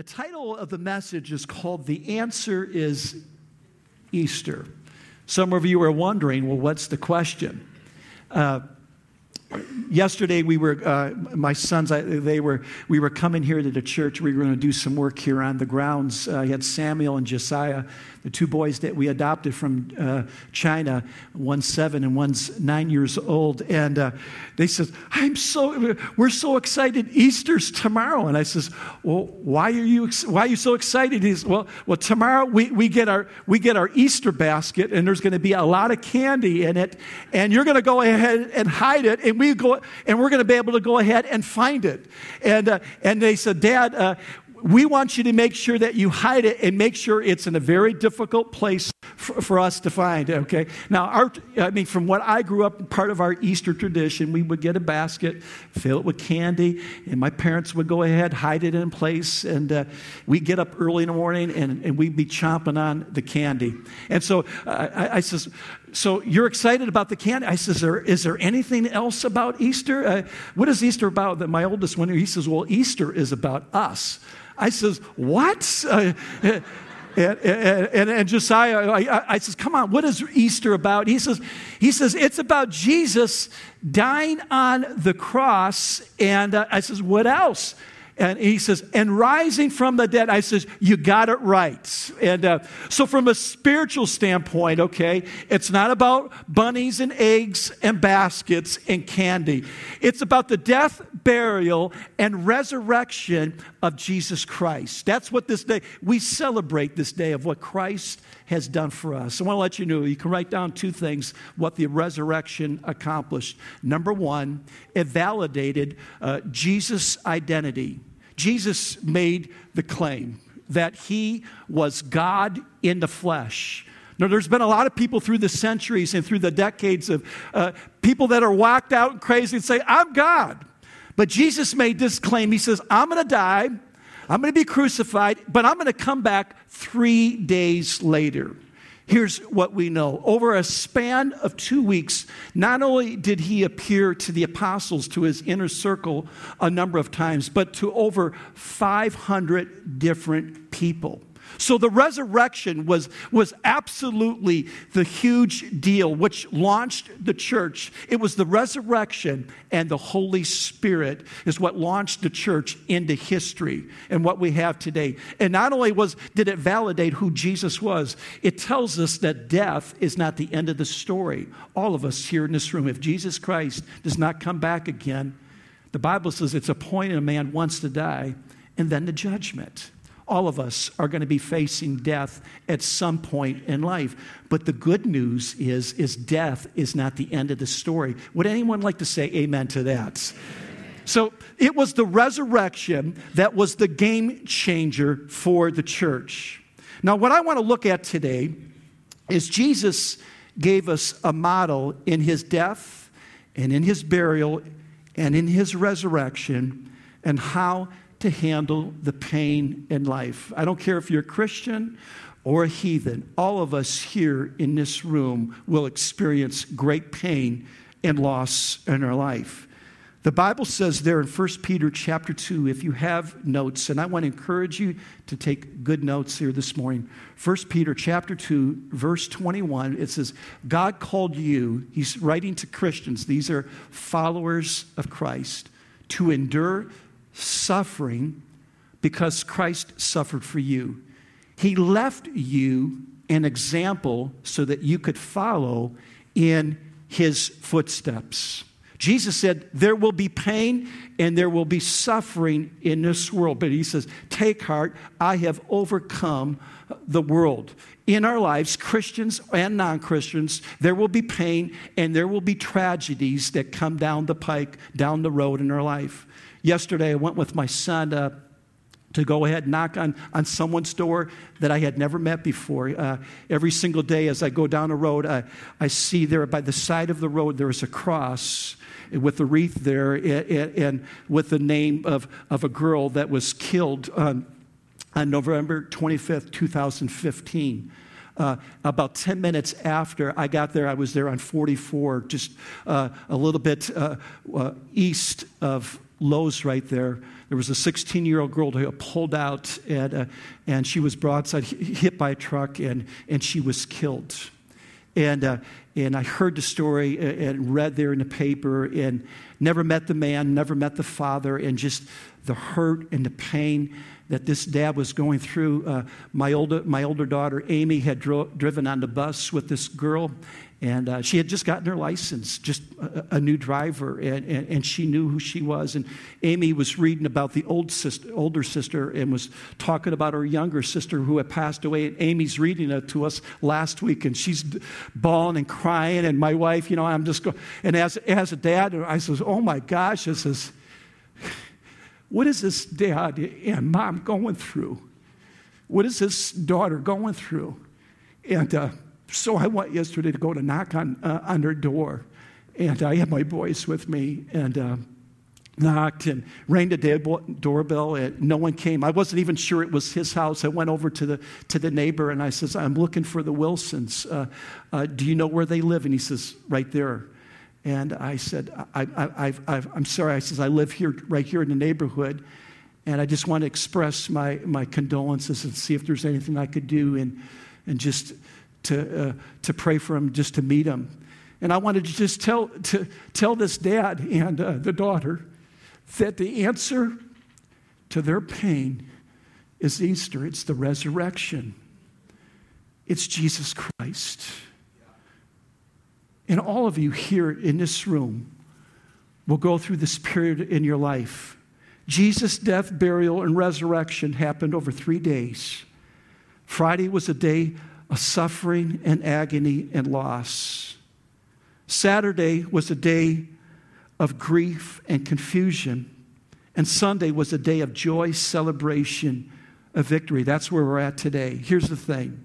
The title of the message is called The Answer is Easter. Some of you are wondering, well, what's the question? Uh, yesterday we were uh, my sons they were we were coming here to the church we were going to do some work here on the grounds uh, i had samuel and josiah the two boys that we adopted from uh, China, one's seven and one's nine years old. And uh, they said, I'm so, we're so excited. Easter's tomorrow. And I says, well, why are you, why are you so excited? He's, well, well, tomorrow we, we, get our, we get our Easter basket and there's going to be a lot of candy in it. And you're going to go ahead and hide it. And we go, and we're going to be able to go ahead and find it. And, uh, and they said, Dad, uh, we want you to make sure that you hide it and make sure it's in a very difficult place for, for, us to find. Okay. Now, our, I mean, from what I grew up, part of our Easter tradition, we would get a basket, fill it with candy, and my parents would go ahead, hide it in place, and uh, we get up early in the morning and, and we'd be chomping on the candy. And so uh, I, I says, so you're excited about the candy? I says, there, is there anything else about Easter? Uh, what is Easter about? That my oldest one, he says, well, Easter is about us. I says, What? Uh, and, and, and, Josiah, I, I, says, come on, what is Easter about? He says, he says, it's about Jesus dying on the cross. And uh, I says, what else? And he says, and rising from the dead. I says, you got it right. And uh, so, from a spiritual standpoint, okay, it's not about bunnies and eggs and baskets and candy. It's about the death, burial, and resurrection of Jesus Christ. That's what this day, we celebrate this day of what Christ has done for us. I want to let you know, you can write down two things what the resurrection accomplished. Number one, it validated uh, Jesus' identity. Jesus made the claim that he was God in the flesh. Now, there's been a lot of people through the centuries and through the decades of uh, people that are whacked out and crazy and say, I'm God. But Jesus made this claim. He says, I'm going to die, I'm going to be crucified, but I'm going to come back three days later. Here's what we know. Over a span of two weeks, not only did he appear to the apostles, to his inner circle, a number of times, but to over 500 different people. So the resurrection was, was absolutely the huge deal which launched the church. It was the resurrection and the Holy Spirit is what launched the church into history and what we have today. And not only was did it validate who Jesus was, it tells us that death is not the end of the story. All of us here in this room, if Jesus Christ does not come back again, the Bible says it's appointed a man wants to die and then the judgment all of us are going to be facing death at some point in life. But the good news is, is death is not the end of the story. Would anyone like to say amen to that? So it was the resurrection that was the game changer for the church. Now, what I want to look at today is Jesus gave us a model in his death and in his burial and in his resurrection and how to handle the pain in life. I don't care if you're a Christian or a heathen, all of us here in this room will experience great pain and loss in our life. The Bible says there in 1 Peter chapter 2, if you have notes, and I want to encourage you to take good notes here this morning. 1 Peter chapter 2, verse 21, it says, God called you, he's writing to Christians, these are followers of Christ, to endure suffering because Christ suffered for you. He left you an example so that you could follow in his footsteps. Jesus said, There will be pain and there will be suffering in this world. But he says, Take heart, I have overcome the world. In our lives, Christians and non Christians, there will be pain and there will be tragedies that come down the pike, down the road in our life. Yesterday, I went with my son uh, to go ahead and knock on, on someone's door that I had never met before. Uh, every single day as I go down a road, I, I see there by the side of the road there is a cross with a wreath there and, with the name of, of a girl that was killed on, on November 25th, 2015. Uh, about 10 minutes after I got there, I was there on 44, just uh, a little bit uh, uh east of Lowe's right there. there was a 16 year old girl who pulled out, and, uh, and she was broadside hit by a truck, and, and she was killed. And, uh, and I heard the story and read there in the paper, and never met the man, never met the father, and just the hurt and the pain that this dad was going through. Uh, my, older, my older daughter, Amy, had dro- driven on the bus with this girl, and uh, she had just gotten her license, just a, a new driver, and, and, and, she knew who she was. And Amy was reading about the old sister, older sister and was talking about her younger sister who had passed away. And Amy's reading it to us last week, and she's bawling and crying. And my wife, you know, I'm just going, and as, as a dad, I says, Oh my gosh, I says, What is this dad and mom going through? What is this daughter going through? And, uh, so I went yesterday to go to knock on, uh, on her door. And I had my boys with me and uh, knocked and rang the doorbell. And no one came. I wasn't even sure it was his house. I went over to the, to the neighbor and I says, I'm looking for the Wilsons. Uh, uh, do you know where they live? And he says, right there. And I said, I, am sorry. I says, I live here, right here in the neighborhood. And I just want to express my, my condolences and see if there's anything I could do. And, and just to, uh, to pray for him, just to meet him. And I wanted to just tell, to, tell this dad and uh, the daughter that the answer to their pain is Easter, it's the resurrection, it's Jesus Christ. And all of you here in this room will go through this period in your life. Jesus' death, burial, and resurrection happened over three days. Friday was a day suffering and agony and loss. Saturday was a day of grief and confusion. And Sunday was a day of joy, celebration, of victory. That's where we're at today. Here's the thing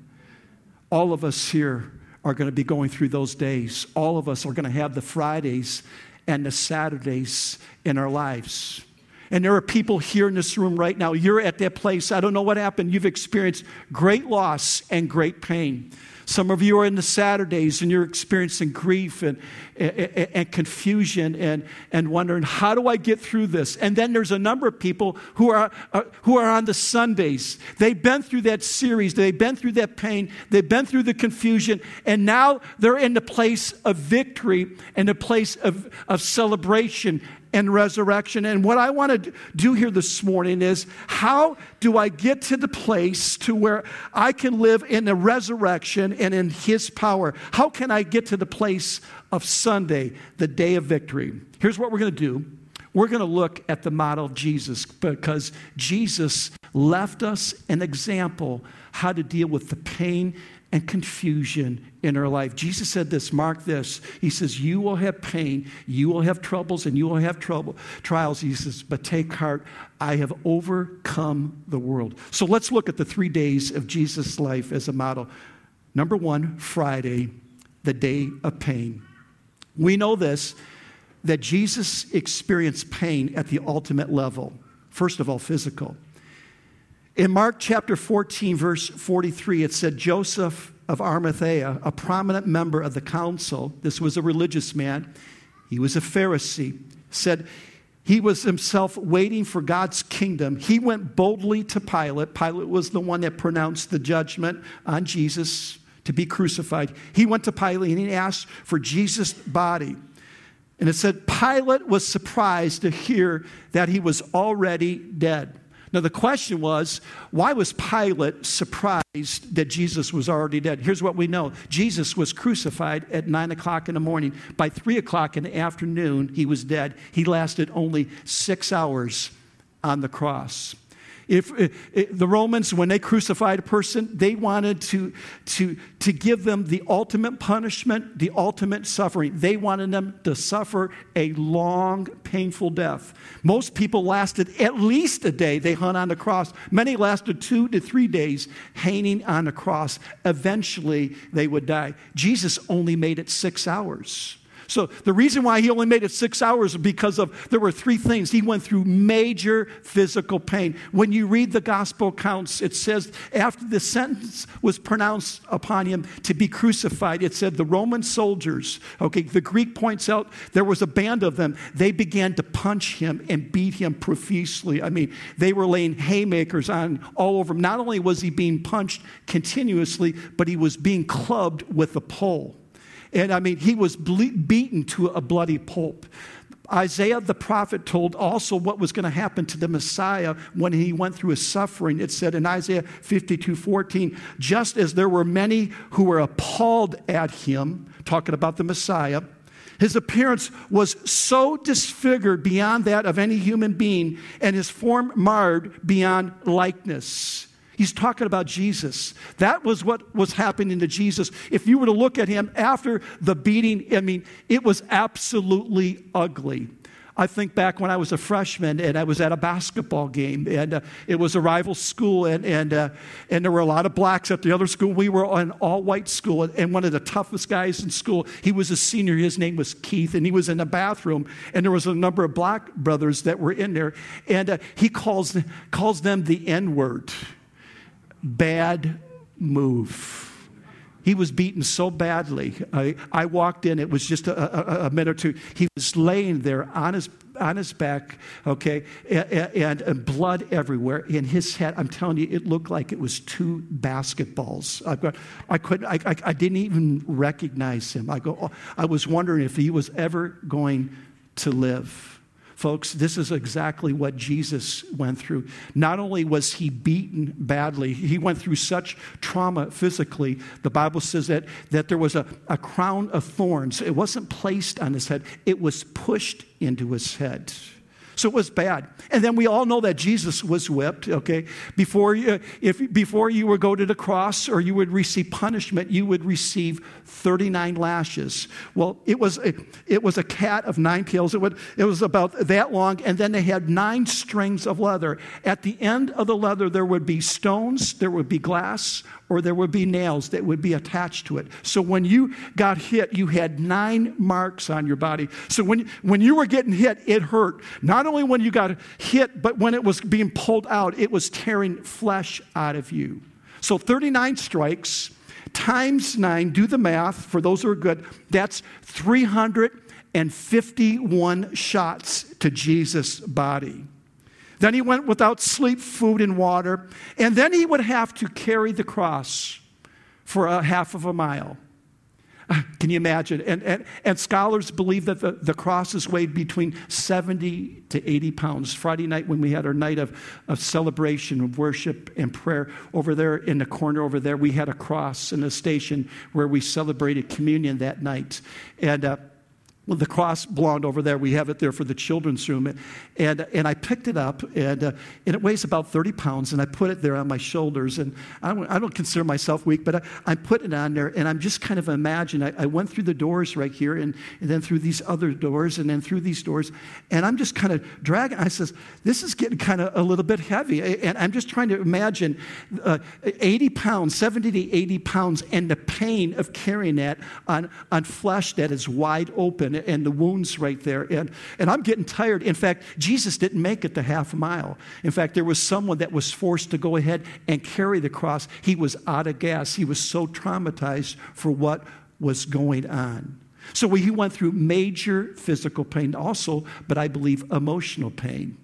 all of us here are going to be going through those days. All of us are going to have the Fridays and the Saturdays in our lives. And there are people here in this room right now. You're at that place. I don't know what happened. You've experienced great loss and great pain. Some of you are in the Saturdays and you're experiencing grief and, and, and, confusion and, and wondering, how do I get through this? And then there's a number of people who are, uh, who are on the Sundays. They've been through that series, they've been through that pain, they've been through the confusion, and now they're in the place of victory and a place of, of celebration and resurrection. And what I want to do here this morning is how do I get to the place to where I can live in the resurrection and in his power? How can I get to the place of Sunday, the day of victory? Here's what we're going to do. We're going to look at the model of Jesus because Jesus left us an example how to deal with the pain and confusion in our life. Jesus said this, mark this. He says, You will have pain, you will have troubles, and you will have trouble, trials. He says, But take heart, I have overcome the world. So let's look at the three days of Jesus' life as a model. Number one, Friday, the day of pain. We know this that Jesus experienced pain at the ultimate level. First of all, physical. In Mark chapter 14, verse 43, it said Joseph of Arimathea, a prominent member of the council, this was a religious man, he was a Pharisee, said he was himself waiting for God's kingdom. He went boldly to Pilate. Pilate was the one that pronounced the judgment on Jesus to be crucified. He went to Pilate and he asked for Jesus' body. And it said Pilate was surprised to hear that he was already dead. Now, the question was, why was Pilate surprised that Jesus was already dead? Here's what we know Jesus was crucified at 9 o'clock in the morning. By 3 o'clock in the afternoon, he was dead. He lasted only six hours on the cross. If, if, the Romans, when they crucified a person, they wanted to, to, to give them the ultimate punishment, the ultimate suffering. They wanted them to suffer a long, painful death. Most people lasted at least a day they hung on the cross. Many lasted two to three days hanging on the cross. Eventually, they would die. Jesus only made it six hours. So the reason why he only made it six hours is because of there were three things. He went through major physical pain. When you read the gospel accounts, it says after the sentence was pronounced upon him to be crucified, it said the Roman soldiers, okay, the Greek points out there was a band of them. They began to punch him and beat him profusely. I mean, they were laying haymakers on all over him. Not only was he being punched continuously, but he was being clubbed with a pole. And I mean, he was ble- beaten to a bloody pulp. Isaiah the prophet told also what was going to happen to the Messiah when he went through his suffering. It said in Isaiah 52 14, just as there were many who were appalled at him, talking about the Messiah, his appearance was so disfigured beyond that of any human being, and his form marred beyond likeness. He's talking about Jesus. That was what was happening to Jesus. If you were to look at him after the beating, I mean, it was absolutely ugly. I think back when I was a freshman and I was at a basketball game, and uh, it was a rival school, and, and, uh, and there were a lot of blacks at the other school. We were an all white school, and one of the toughest guys in school, he was a senior. His name was Keith, and he was in the bathroom, and there was a number of black brothers that were in there, and uh, he calls, calls them the N word bad move. He was beaten so badly. I, I walked in, it was just a, a, a, minute or two. He was laying there on his, on his back, okay, and, and, and, blood everywhere. In his head, I'm telling you, it looked like it was two basketballs. I, I, couldn't, I, I, I didn't even recognize him. I, go, oh, I was wondering if he was ever going to live. Folks, this is exactly what Jesus went through. Not only was he beaten badly, he went through such trauma physically. The Bible says that, that there was a, a crown of thorns. It wasn't placed on his head, it was pushed into his head. So it was bad. And then we all know that Jesus was whipped, okay? Before you, if, before you would go to the cross or you would receive punishment, you would receive 39 lashes. Well, it was a, it was a cat of nine tails. It, would, it was about that long, and then they had nine strings of leather. At the end of the leather, there would be stones, there would be glass, or there would be nails that would be attached to it. So when you got hit, you had nine marks on your body. So when, when you were getting hit, it hurt. Not only when you got hit, but when it was being pulled out, it was tearing flesh out of you. So 39 strikes times nine, do the math for those who are good, that's 351 shots to Jesus' body. Then he went without sleep, food, and water. And then he would have to carry the cross for a half of a mile. Can you imagine? And, and, and scholars believe that the, the crosses weighed between 70 to 80 pounds. Friday night, when we had our night of, of celebration, of worship, and prayer, over there in the corner over there, we had a cross in a station where we celebrated communion that night. And uh, well, the cross belonged over there. We have it there for the children's room. And, and I picked it up, and, uh, and it weighs about 30 pounds, and I put it there on my shoulders. And I don't, I don't consider myself weak, but I, I'm putting it on there, and I'm just kind of imagining. I, I went through the doors right here, and, and then through these other doors, and then through these doors, and I'm just kind of dragging. I says, This is getting kind of a little bit heavy. And I'm just trying to imagine uh, 80 pounds, 70 to 80 pounds, and the pain of carrying that on, on flesh that is wide open and the wounds right there. And, and I'm getting tired. In fact, Jesus didn't make it the half mile. In fact, there was someone that was forced to go ahead and carry the cross. He was out of gas. He was so traumatized for what was going on. So he went through major physical pain also, but I believe emotional pain.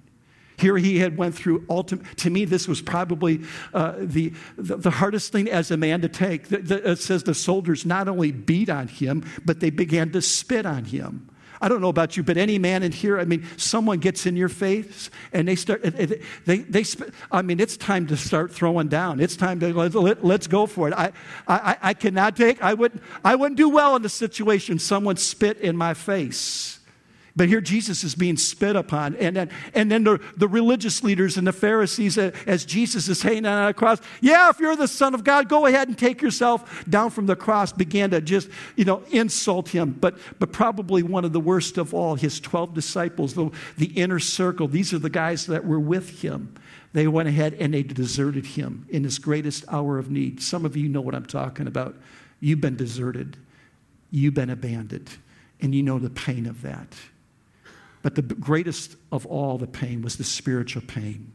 Here he had went through ultimate. To me, this was probably uh, the, the, the hardest thing as a man to take. The, the, it says the soldiers not only beat on him, but they began to spit on him. I don't know about you, but any man in here, I mean, someone gets in your face and they start, they, they, I mean, it's time to start throwing down. It's time to, let, us go for it. I, I, I cannot take, I wouldn't, I wouldn't do well in the situation someone spit in my face. But here Jesus is being spit upon. And then, and then the, the religious leaders and the Pharisees, uh, as Jesus is hanging on a cross, yeah, if you're the Son of God, go ahead and take yourself down from the cross, began to just, you know, insult him. But, but probably one of the worst of all, his 12 disciples, the, the inner circle, these are the guys that were with him. They went ahead and they deserted him in his greatest hour of need. Some of you know what I'm talking about. You've been deserted, you've been abandoned and you know the pain of that. But the greatest of all the pain was the spiritual pain.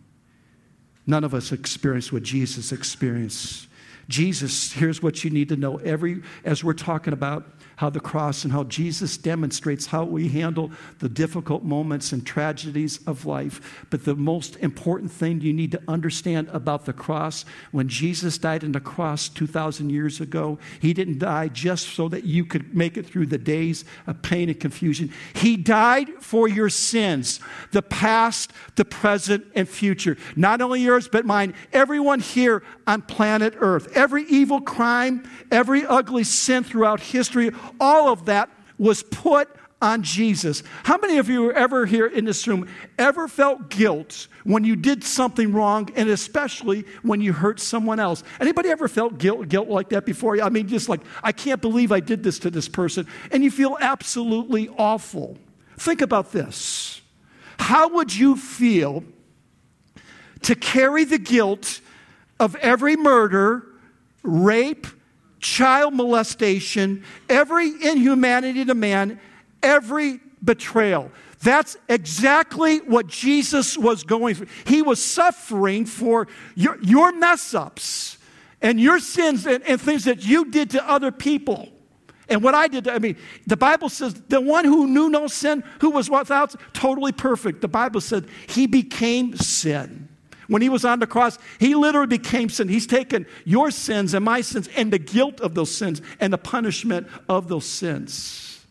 None of us experienced what Jesus experienced. Jesus, here's what you need to know. Every as we're talking about how the cross and how Jesus demonstrates how we handle the difficult moments and tragedies of life. But the most important thing you need to understand about the cross when Jesus died on the cross 2,000 years ago, he didn't die just so that you could make it through the days of pain and confusion. He died for your sins, the past, the present, and future. Not only yours, but mine. Everyone here on planet Earth, every evil crime, every ugly sin throughout history, all of that was put on Jesus. How many of you ever here in this room ever felt guilt when you did something wrong and especially when you hurt someone else? Anybody ever felt guilt guilt like that before? I mean just like I can't believe I did this to this person and you feel absolutely awful. Think about this. How would you feel to carry the guilt of every murder, rape, child molestation, every inhumanity to man, every betrayal. That's exactly what Jesus was going through. He was suffering for your, your mess ups and your sins and, and things that you did to other people. And what I did, I mean, the Bible says the one who knew no sin, who was without, totally perfect, the Bible said he became sin. When he was on the cross, he literally became sin. He's taken your sins and my sins and the guilt of those sins and the punishment of those sins.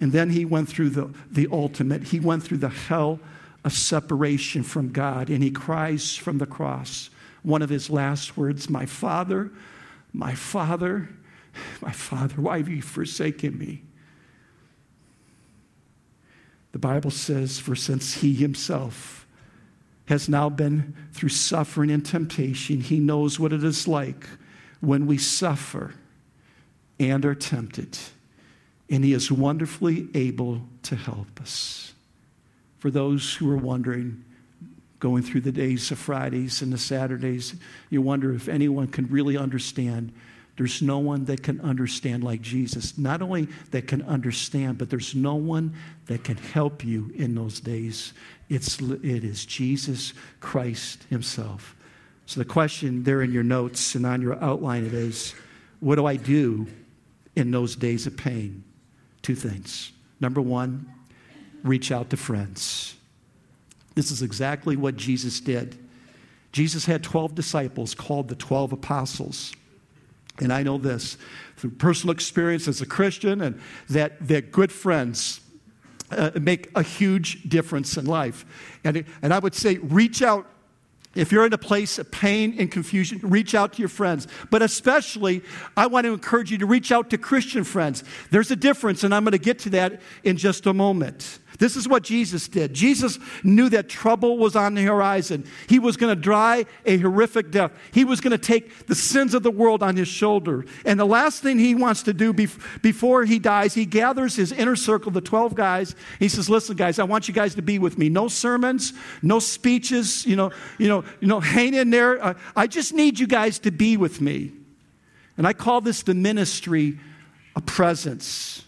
And then he went through the, the ultimate. He went through the hell of separation from God. And he cries from the cross, one of his last words My Father, my Father, my Father, why have you forsaken me? The Bible says, For since he himself has now been through suffering and temptation. He knows what it is like when we suffer and are tempted. And He is wonderfully able to help us. For those who are wondering, going through the days of Fridays and the Saturdays, you wonder if anyone can really understand. There's no one that can understand like Jesus. Not only that can understand, but there's no one that can help you in those days. It's, it is Jesus Christ Himself. So the question there in your notes and on your outline it is what do I do in those days of pain? Two things. Number one, reach out to friends. This is exactly what Jesus did. Jesus had 12 disciples called the 12 apostles. And I know this through personal experience as a Christian and that, that good friends uh, make a huge difference in life. And, and I would say, reach out. If you're in a place of pain and confusion, reach out to your friends. But especially, I want to encourage you to reach out to Christian friends. There's a difference, and I'm going to get to that in just a moment. This is what Jesus did. Jesus knew that trouble was on the horizon. He was going to die a horrific death. He was going to take the sins of the world on his shoulder. And the last thing he wants to do before he dies, he gathers his inner circle, the 12 guys. He says, Listen, guys, I want you guys to be with me. No sermons, no speeches, you know, you know, you know hang in there. I just need you guys to be with me. And I call this the ministry of presence.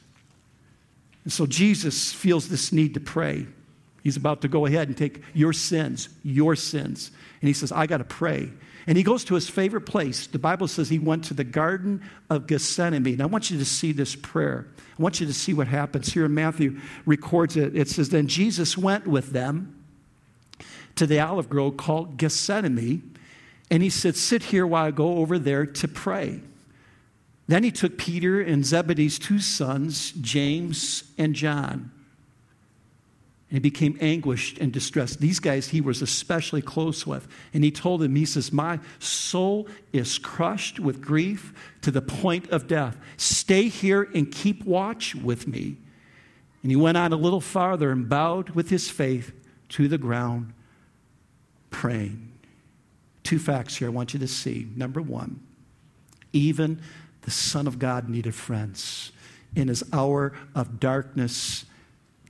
And so Jesus feels this need to pray. He's about to go ahead and take your sins, your sins. And he says, I got to pray. And he goes to his favorite place. The Bible says he went to the Garden of Gethsemane. And I want you to see this prayer. I want you to see what happens. Here Matthew records it. It says, Then Jesus went with them to the olive grove called Gethsemane. And he said, Sit here while I go over there to pray. Then he took Peter and Zebedee's two sons, James and John, and he became anguished and distressed. These guys he was especially close with. And he told them, He says, My soul is crushed with grief to the point of death. Stay here and keep watch with me. And he went on a little farther and bowed with his faith to the ground, praying. Two facts here I want you to see. Number one, even the Son of God needed friends in his hour of darkness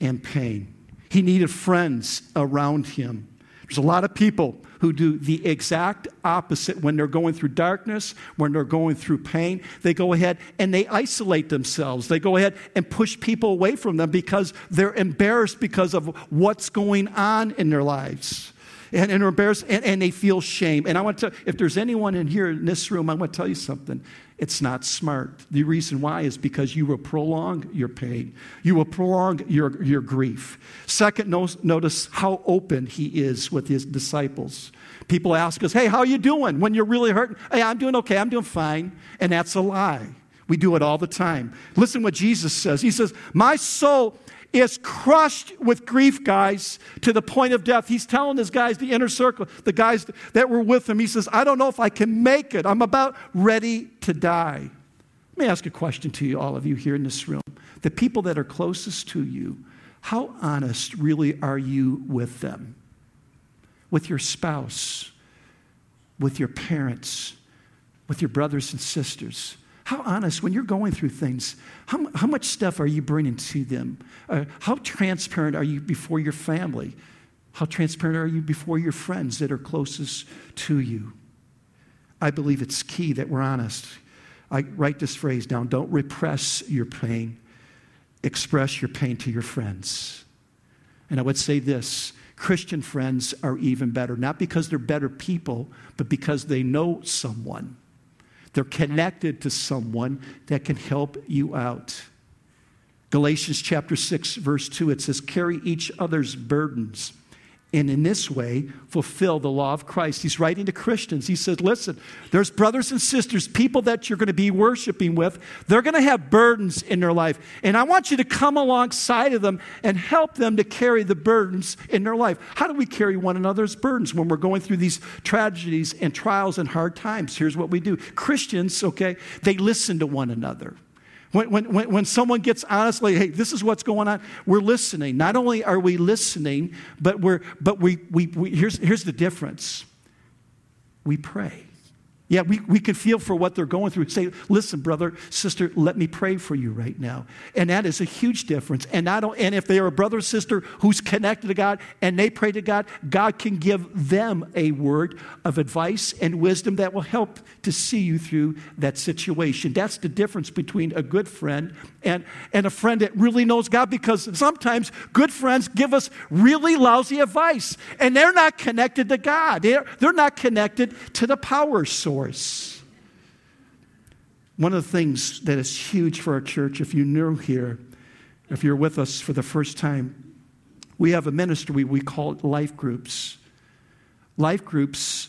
and pain. He needed friends around him. There's a lot of people who do the exact opposite when they're going through darkness, when they're going through pain. They go ahead and they isolate themselves. They go ahead and push people away from them because they're embarrassed because of what's going on in their lives and, and embarrassed and, and, they feel shame. And I want to, if there's anyone in here in this room, I want to tell you something. It's not smart. The reason why is because you will prolong your pain. You will prolong your, your grief. Second, notice how open he is with his disciples. People ask us, hey, how are you doing? When you're really hurting, hey, I'm doing okay, I'm doing fine. And that's a lie. We do it all the time. Listen what Jesus says. He says, My soul is crushed with grief, guys, to the point of death. He's telling his guys, the inner circle, the guys that were with him, he says, I don't know if I can make it. I'm about ready to die. Let me ask a question to you, all of you here in this room. The people that are closest to you, how honest really are you with them? With your spouse, with your parents, with your brothers and sisters? How honest, when you're going through things, how, how much stuff are you bringing to them? Uh, how transparent are you before your family? How transparent are you before your friends that are closest to you? I believe it's key that we're honest. I write this phrase down don't repress your pain, express your pain to your friends. And I would say this Christian friends are even better, not because they're better people, but because they know someone they're connected to someone that can help you out. Galatians chapter 6, verse 2, it says, Carry each other's burdens and in this way fulfill the law of Christ. He's writing to Christians. He says, Listen, there's brothers and sisters, people that you're going to be worshiping with. They're going to have burdens in their life. And I want you to come alongside of them and help them to carry the burdens in their life. How do we carry one another's burdens when we're going through these tragedies and trials and hard times? Here's what we do Christians, okay, they listen to one another. When, when, when someone gets honestly, hey, this is what's going on, we're listening. Not only are we listening, but, we're, but we, we, we here's, here's the difference we pray. Yeah, we, we can feel for what they're going through. Say, listen, brother, sister, let me pray for you right now. And that is a huge difference. And, I don't, and if they are a brother or sister who's connected to God and they pray to God, God can give them a word of advice and wisdom that will help to see you through that situation. That's the difference between a good friend and, and a friend that really knows God because sometimes good friends give us really lousy advice and they're not connected to God, they're, they're not connected to the power source One of the things that is huge for our church, if you're new here, if you're with us for the first time, we have a ministry we call it life groups. Life groups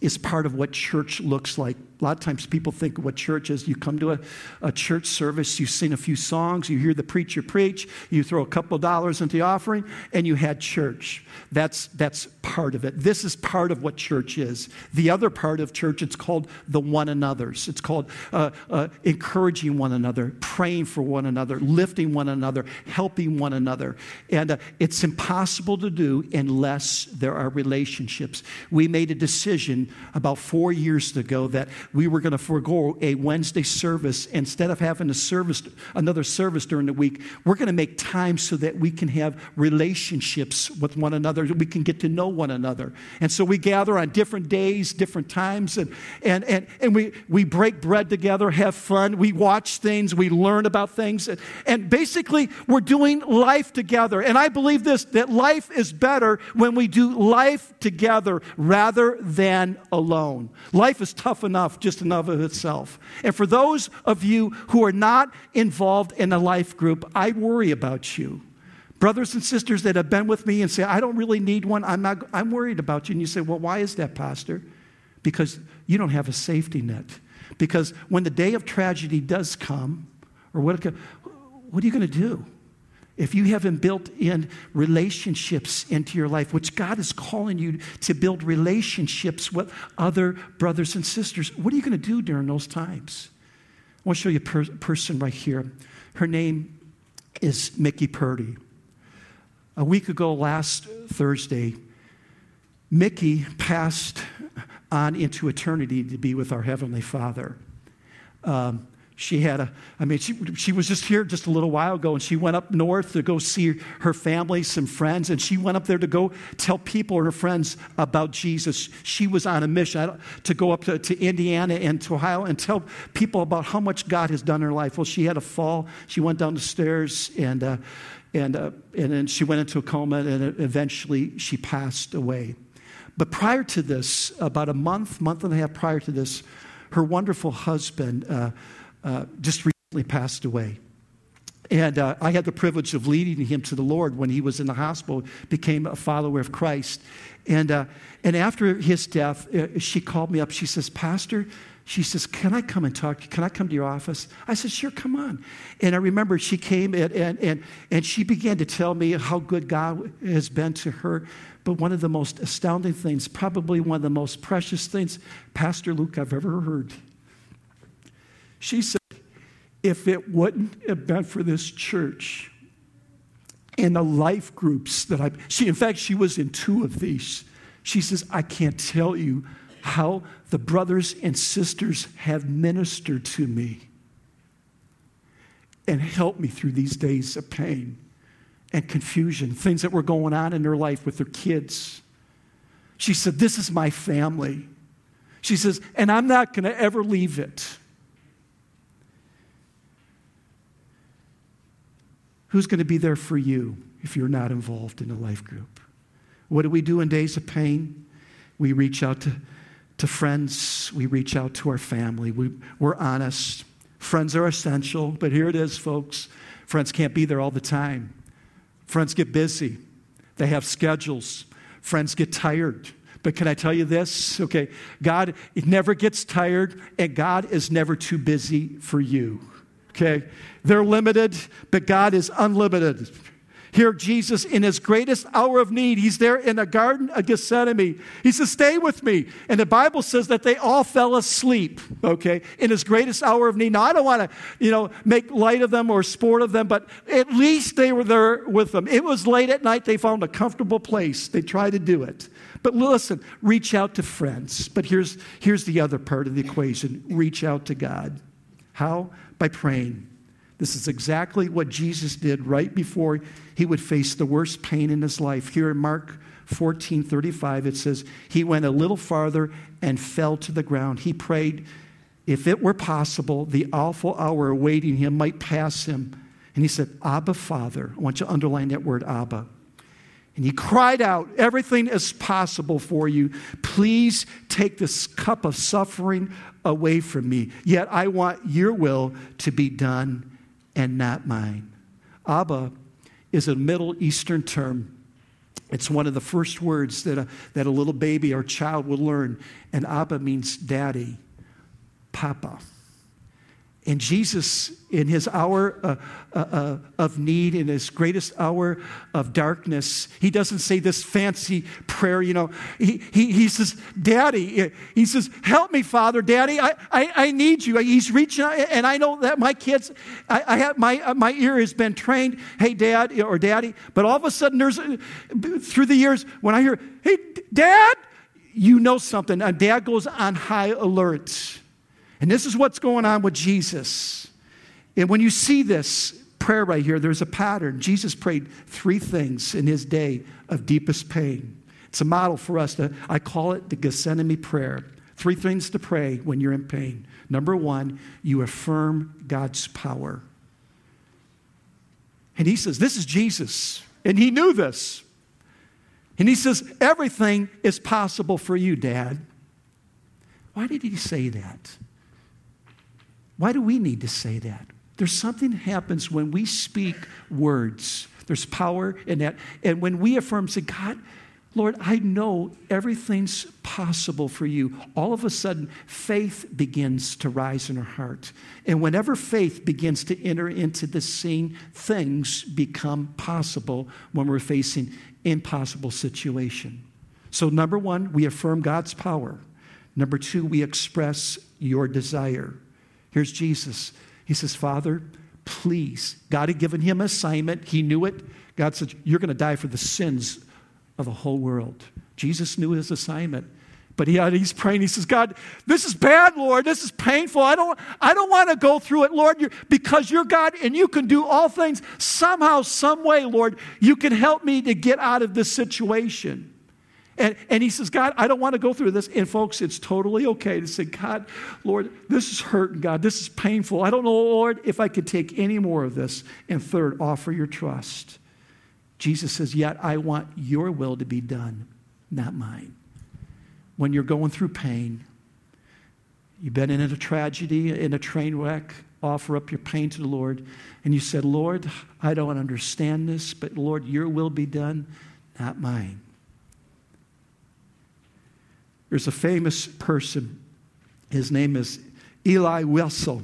is part of what church looks like. A lot of times people think what church is. You come to a, a church service, you sing a few songs, you hear the preacher preach, you throw a couple dollars into the offering, and you had church. That's, that's part of it. This is part of what church is. The other part of church, it's called the one another's. It's called uh, uh, encouraging one another, praying for one another, lifting one another, helping one another. And uh, it's impossible to do unless there are relationships. We made a decision about four years ago that we were going to forego a Wednesday service. Instead of having a service, another service during the week, we're going to make time so that we can have relationships with one another. We can get to know one another. And so we gather on different days, different times, and, and, and, and we, we break bread together, have fun, we watch things, we learn about things. And basically, we're doing life together. And I believe this that life is better when we do life together rather than alone. Life is tough enough just enough of itself. And for those of you who are not involved in a life group, I worry about you. Brothers and sisters that have been with me and say, I don't really need one, I'm, not, I'm worried about you. And you say, Well, why is that, Pastor? Because you don't have a safety net. Because when the day of tragedy does come, or what, what are you going to do? If you haven't built in relationships into your life, which God is calling you to build relationships with other brothers and sisters, what are you going to do during those times? I want to show you a per- person right here. Her name is Mickey Purdy. A week ago, last Thursday, Mickey passed on into eternity to be with our Heavenly Father. Um, She had a, I mean, she, she was just here just a little while ago, and she went up north to go see her family, some friends, and she went up there to go tell people and her friends about Jesus. She was on a mission to go up to, to Indiana and to Ohio and tell people about how much God has done in her life. Well, she had a fall. She went down the stairs, and, uh, and, uh, and then she went into a coma, and eventually she passed away. But prior to this, about a month, month and a half prior to this, her wonderful husband, uh, uh, just recently passed away. And uh, I had the privilege of leading him to the Lord when he was in the hospital, became a follower of Christ. And, uh, and after his death, uh, she called me up. She says, Pastor, she says, Can I come and talk? Can I come to your office? I said, Sure, come on. And I remember she came and, and, and, and she began to tell me how good God has been to her. But one of the most astounding things, probably one of the most precious things, Pastor Luke, I've ever heard she said, if it wouldn't have been for this church and the life groups that I, she, in fact, she was in two of these. She says, I can't tell you how the brothers and sisters have ministered to me and helped me through these days of pain and confusion, things that were going on in her life with her kids. She said, This is my family. She says, and I'm not going to ever leave it. Who's going to be there for you if you're not involved in a life group? What do we do in days of pain? We reach out to, to friends, we reach out to our family, we, we're honest. Friends are essential, but here it is, folks. Friends can't be there all the time. Friends get busy, they have schedules, friends get tired. But can I tell you this? Okay, God it never gets tired, and God is never too busy for you okay? They're limited, but God is unlimited. Here, Jesus, in his greatest hour of need, he's there in the Garden of Gethsemane. He says, Stay with me. And the Bible says that they all fell asleep, okay, in his greatest hour of need. Now, I don't want to, you know, make light of them or sport of them, but at least they were there with them. It was late at night. They found a comfortable place. They tried to do it. But listen, reach out to friends. But here's, here's the other part of the equation reach out to God. How? By praying. This is exactly what Jesus did right before he would face the worst pain in his life. Here in Mark 14 35, it says, He went a little farther and fell to the ground. He prayed, if it were possible, the awful hour awaiting him might pass him. And he said, Abba, Father. I want you to underline that word, Abba. And he cried out, Everything is possible for you. Please take this cup of suffering away from me. Yet I want your will to be done and not mine. Abba is a Middle Eastern term. It's one of the first words that a, that a little baby or child will learn. And Abba means daddy, papa. And Jesus, in his hour uh, uh, uh, of need, in his greatest hour of darkness, he doesn't say this fancy prayer, you know. He, he, he says, Daddy, he says, Help me, Father, Daddy, I, I, I need you. He's reaching out, and I know that my kids, I, I have, my, uh, my ear has been trained, hey, Dad, or Daddy. But all of a sudden, there's, through the years, when I hear, Hey, Dad, you know something. And Dad goes on high alert and this is what's going on with Jesus. And when you see this prayer right here, there's a pattern. Jesus prayed three things in his day of deepest pain. It's a model for us. To, I call it the Gethsemane prayer. Three things to pray when you're in pain. Number one, you affirm God's power. And he says, This is Jesus. And he knew this. And he says, Everything is possible for you, Dad. Why did he say that? Why do we need to say that? There's something happens when we speak words. There's power in that. And when we affirm, say, God, Lord, I know everything's possible for you. All of a sudden, faith begins to rise in our heart. And whenever faith begins to enter into the scene, things become possible when we're facing impossible situation. So number 1, we affirm God's power. Number 2, we express your desire. Here's Jesus. He says, Father, please. God had given him assignment. He knew it. God said, You're going to die for the sins of the whole world. Jesus knew his assignment. But he, he's praying. He says, God, this is bad, Lord. This is painful. I don't, I don't want to go through it, Lord, you're, because you're God and you can do all things. Somehow, some way, Lord, you can help me to get out of this situation. And, and he says, God, I don't want to go through this. And folks, it's totally okay to say, God, Lord, this is hurting, God. This is painful. I don't know, Lord, if I could take any more of this. And third, offer your trust. Jesus says, Yet I want your will to be done, not mine when you're going through pain. You've been in a tragedy, in a train wreck, offer up your pain to the Lord. And you said, Lord, I don't understand this, but Lord, your will be done, not mine. There's a famous person. His name is Elie Wiesel.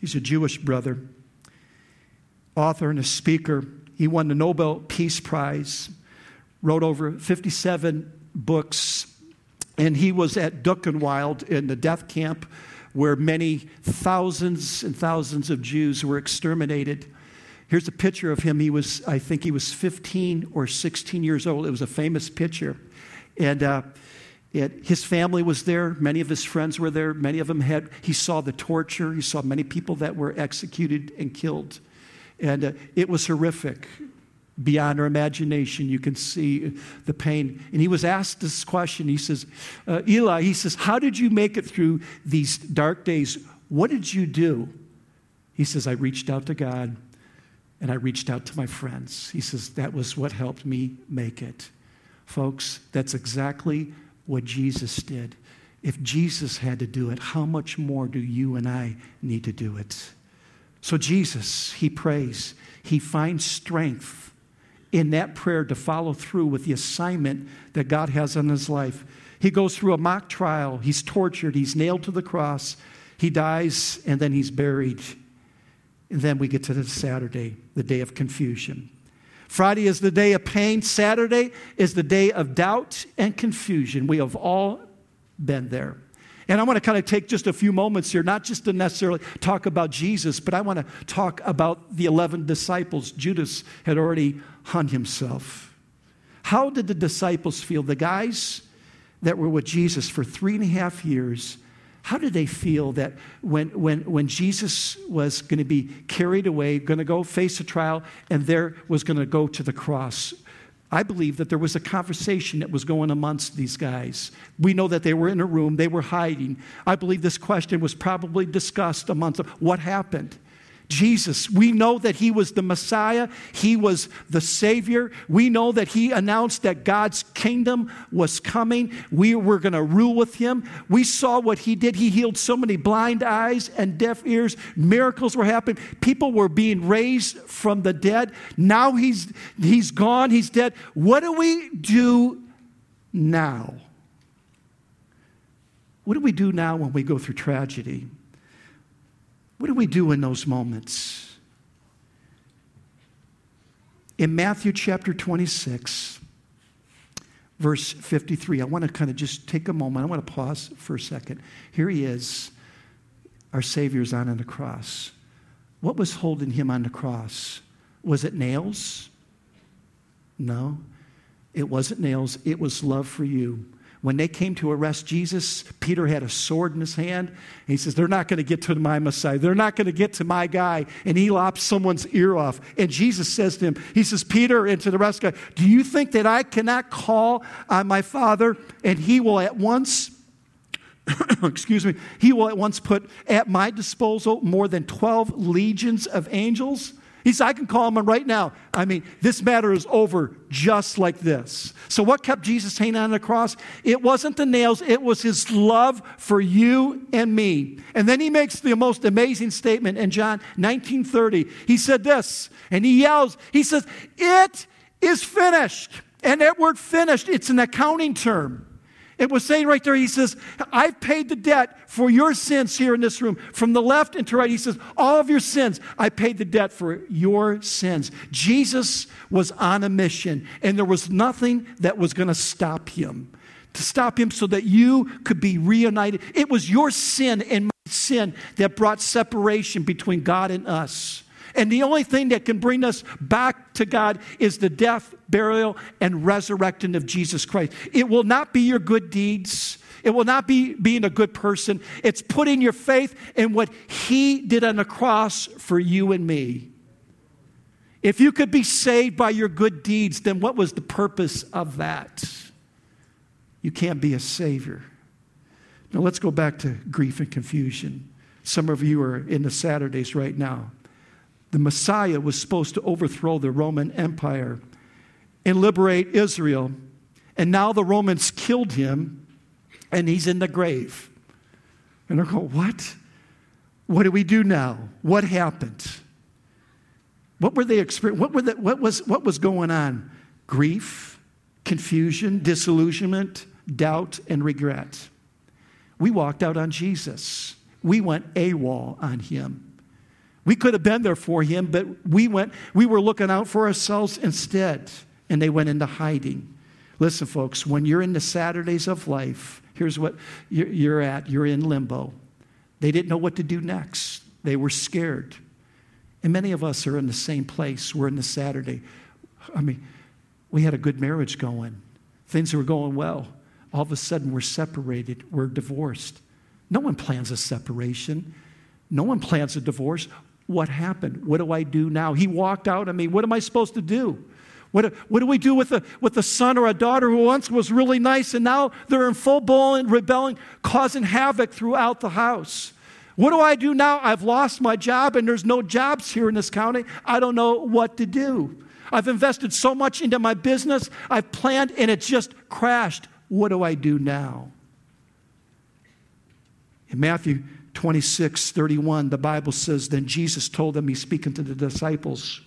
He's a Jewish brother, author and a speaker. He won the Nobel Peace Prize, wrote over 57 books and he was at Buchenwald in the death camp where many thousands and thousands of Jews were exterminated. Here's a picture of him. He was, I think he was 15 or 16 years old. It was a famous picture. And uh, it, his family was there. Many of his friends were there. Many of them had, he saw the torture. He saw many people that were executed and killed. And uh, it was horrific beyond our imagination. You can see the pain. And he was asked this question. He says, uh, Elie, he says, How did you make it through these dark days? What did you do? He says, I reached out to God and I reached out to my friends. He says, That was what helped me make it. Folks, that's exactly what Jesus did. If Jesus had to do it, how much more do you and I need to do it? So, Jesus, he prays, he finds strength in that prayer to follow through with the assignment that God has on his life. He goes through a mock trial, he's tortured, he's nailed to the cross, he dies, and then he's buried. And then we get to the Saturday, the day of confusion. Friday is the day of pain. Saturday is the day of doubt and confusion. We have all been there. And I want to kind of take just a few moments here, not just to necessarily talk about Jesus, but I want to talk about the 11 disciples. Judas had already hung himself. How did the disciples feel? The guys that were with Jesus for three and a half years, how did they feel that when, when, when Jesus was going to be carried away, going to go face a trial, and there was going to go to the cross? I believe that there was a conversation that was going amongst these guys. We know that they were in a room, they were hiding. I believe this question was probably discussed amongst them. What happened? Jesus. We know that he was the Messiah, he was the Savior. We know that he announced that God's kingdom was coming. We were going to rule with him. We saw what he did. He healed so many blind eyes and deaf ears. Miracles were happening. People were being raised from the dead. Now he's, he's gone, he's dead. What do we do now? What do we do now when we go through tragedy? What do we do in those moments? In Matthew chapter 26, verse 53, I want to kind of just take a moment. I want to pause for a second. Here he is, our Savior's on the cross. What was holding him on the cross? Was it nails? No, it wasn't nails. It was love for you. When they came to arrest Jesus, Peter had a sword in his hand. he says, They're not going to get to my Messiah. They're not going to get to my guy. And he lops someone's ear off. And Jesus says to him, He says, Peter, and to the rest guy, Do you think that I cannot call on my Father and he will at once excuse me, he will at once put at my disposal more than 12 legions of angels. He said, I can call him right now. I mean, this matter is over just like this. So, what kept Jesus hanging on the cross? It wasn't the nails, it was his love for you and me. And then he makes the most amazing statement in John 19 30. He said this, and he yells, He says, It is finished. And that word finished, it's an accounting term. It was saying right there, he says, I've paid the debt for your sins here in this room. From the left and to right, he says, All of your sins, I paid the debt for your sins. Jesus was on a mission, and there was nothing that was going to stop him. To stop him so that you could be reunited. It was your sin and my sin that brought separation between God and us. And the only thing that can bring us back to God is the death, burial, and resurrecting of Jesus Christ. It will not be your good deeds. It will not be being a good person. It's putting your faith in what He did on the cross for you and me. If you could be saved by your good deeds, then what was the purpose of that? You can't be a savior. Now let's go back to grief and confusion. Some of you are in the Saturdays right now. The Messiah was supposed to overthrow the Roman Empire and liberate Israel. And now the Romans killed him and he's in the grave. And they're going, What? What do we do now? What happened? What were they experiencing? What, were the, what, was, what was going on? Grief, confusion, disillusionment, doubt, and regret. We walked out on Jesus. We went AWOL on him. We could have been there for him, but we went, we were looking out for ourselves instead, and they went into hiding. Listen, folks, when you're in the Saturdays of life, here's what you're at you're in limbo. They didn't know what to do next, they were scared. And many of us are in the same place. We're in the Saturday. I mean, we had a good marriage going, things were going well. All of a sudden, we're separated, we're divorced. No one plans a separation. No one plans a divorce. What happened? What do I do now? He walked out on me. What am I supposed to do? What, what do we do with a, with a son or a daughter who once was really nice and now they're in full blown rebelling, causing havoc throughout the house? What do I do now? I've lost my job and there's no jobs here in this county. I don't know what to do. I've invested so much into my business, I've planned and it just crashed. What do I do now? In Matthew 26, 31, the Bible says, Then Jesus told them, He's speaking to the disciples,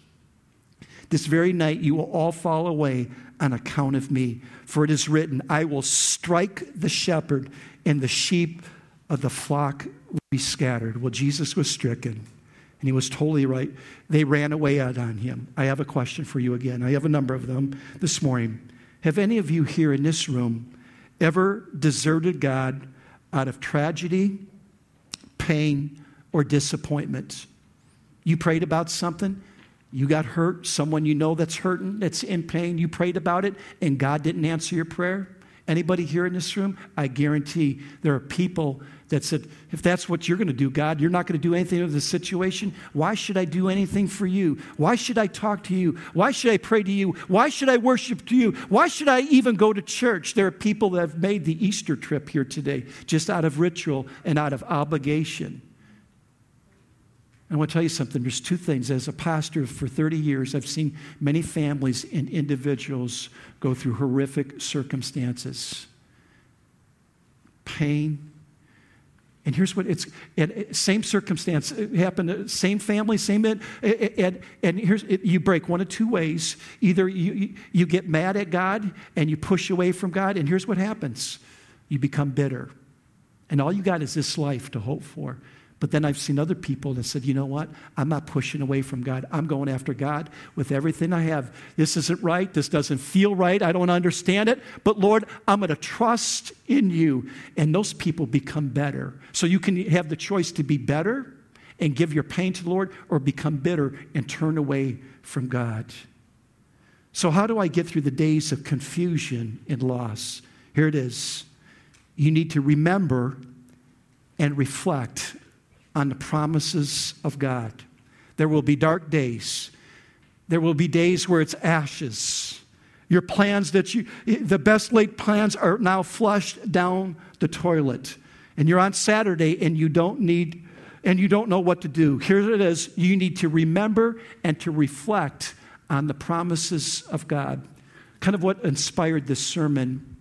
This very night you will all fall away on account of me. For it is written, I will strike the shepherd, and the sheep of the flock will be scattered. Well, Jesus was stricken, and he was totally right. They ran away out on him. I have a question for you again. I have a number of them this morning. Have any of you here in this room ever deserted God out of tragedy, pain, or disappointment. You prayed about something, you got hurt, someone you know that's hurting, that's in pain, you prayed about it, and God didn't answer your prayer. Anybody here in this room? I guarantee there are people that said, if that's what you're going to do, God, you're not going to do anything of the situation. Why should I do anything for you? Why should I talk to you? Why should I pray to you? Why should I worship to you? Why should I even go to church? There are people that have made the Easter trip here today just out of ritual and out of obligation. I want to tell you something. There's two things. As a pastor for 30 years, I've seen many families and individuals go through horrific circumstances pain, and here's what it's same circumstance it happened, uh, same family, same and, and, and here's it, you break one of two ways. Either you, you get mad at God and you push away from God, and here's what happens you become bitter. And all you got is this life to hope for. But then I've seen other people that said, you know what? I'm not pushing away from God. I'm going after God with everything I have. This isn't right. This doesn't feel right. I don't understand it. But Lord, I'm going to trust in you. And those people become better. So you can have the choice to be better and give your pain to the Lord or become bitter and turn away from God. So, how do I get through the days of confusion and loss? Here it is. You need to remember and reflect on the promises of God. There will be dark days. There will be days where it's ashes. Your plans that you, the best laid plans are now flushed down the toilet. And you're on Saturday and you don't need, and you don't know what to do. Here it is. You need to remember and to reflect on the promises of God. Kind of what inspired this sermon.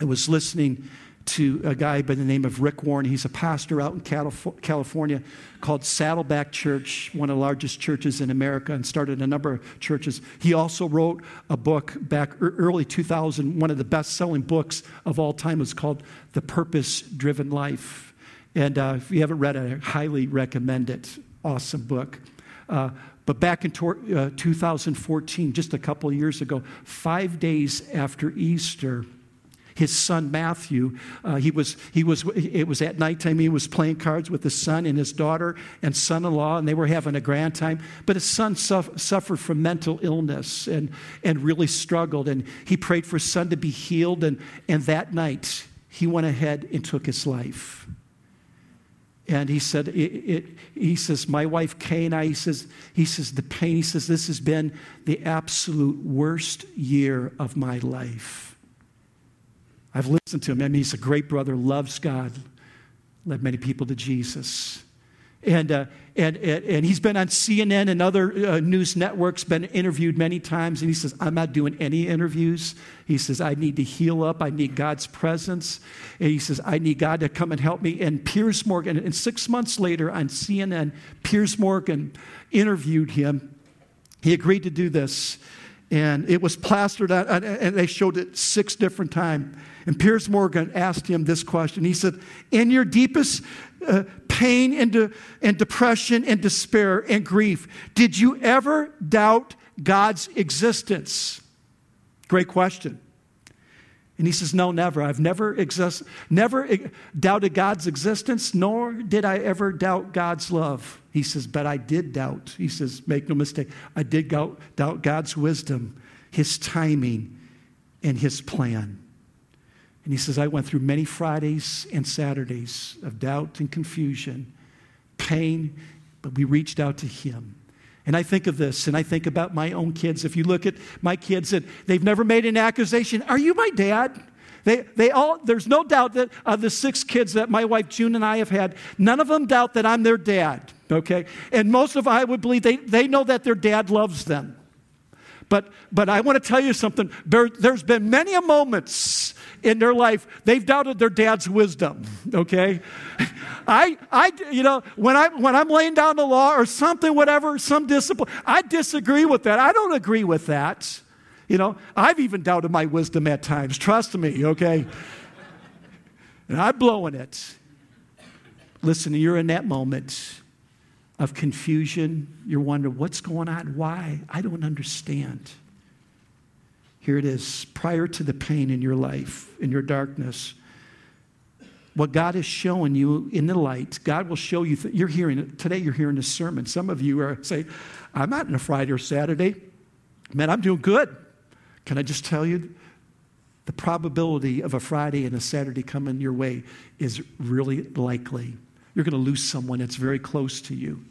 I was listening to a guy by the name of Rick Warren. He's a pastor out in California called Saddleback Church, one of the largest churches in America, and started a number of churches. He also wrote a book back early 2000, one of the best selling books of all time. was called The Purpose Driven Life. And uh, if you haven't read it, I highly recommend it. Awesome book. Uh, but back in uh, 2014, just a couple of years ago, five days after Easter, his son Matthew. Uh, he was, he was, it was at nighttime. He was playing cards with his son and his daughter and son in law, and they were having a grand time. But his son suffered from mental illness and, and really struggled. And he prayed for his son to be healed. And, and that night, he went ahead and took his life. And he said, it, it, he says, my wife Kay and I, he says, he says, the pain, he says, this has been the absolute worst year of my life. I've listened to him. I mean, he's a great brother, loves God, led many people to Jesus. And, uh, and, and, he's been on CNN and other uh, news networks, been interviewed many times. And he says, I'm not doing any interviews. He says, I need to heal up. I need God's presence. And he says, I need God to come and help me. And Piers Morgan, and six months later on CNN, Piers Morgan interviewed him. He agreed to do this. And it was plastered on, and they showed it six different times. And Piers Morgan asked him this question. He said, In your deepest uh, pain and, de- and depression and despair and grief, did you ever doubt God's existence? Great question. And he says, No, never. I've never, exist- never doubted God's existence, nor did I ever doubt God's love. He says, But I did doubt. He says, Make no mistake, I did doubt God's wisdom, his timing, and his plan. And he says, I went through many Fridays and Saturdays of doubt and confusion, pain, but we reached out to him. And I think of this, and I think about my own kids. If you look at my kids, that they've never made an accusation. Are you my dad? They, they all, there's no doubt that of the six kids that my wife June and I have had, none of them doubt that I'm their dad, okay? And most of I would believe they, they know that their dad loves them. But, but I want to tell you something. There, there's been many a moments in their life, they've doubted their dad's wisdom, okay? I, I, you know, when, I, when I'm laying down the law or something, whatever, some discipline, I disagree with that. I don't agree with that. You know, I've even doubted my wisdom at times. Trust me, okay? And I'm blowing it. Listen, you're in that moment of confusion. You're wondering, what's going on? Why? I don't understand. Here it is prior to the pain in your life, in your darkness. What God is showing you in the light, God will show you. Th- you're hearing it. today. You're hearing a sermon. Some of you are saying, "I'm not in a Friday or Saturday, man. I'm doing good." Can I just tell you, the probability of a Friday and a Saturday coming your way is really likely. You're going to lose someone that's very close to you.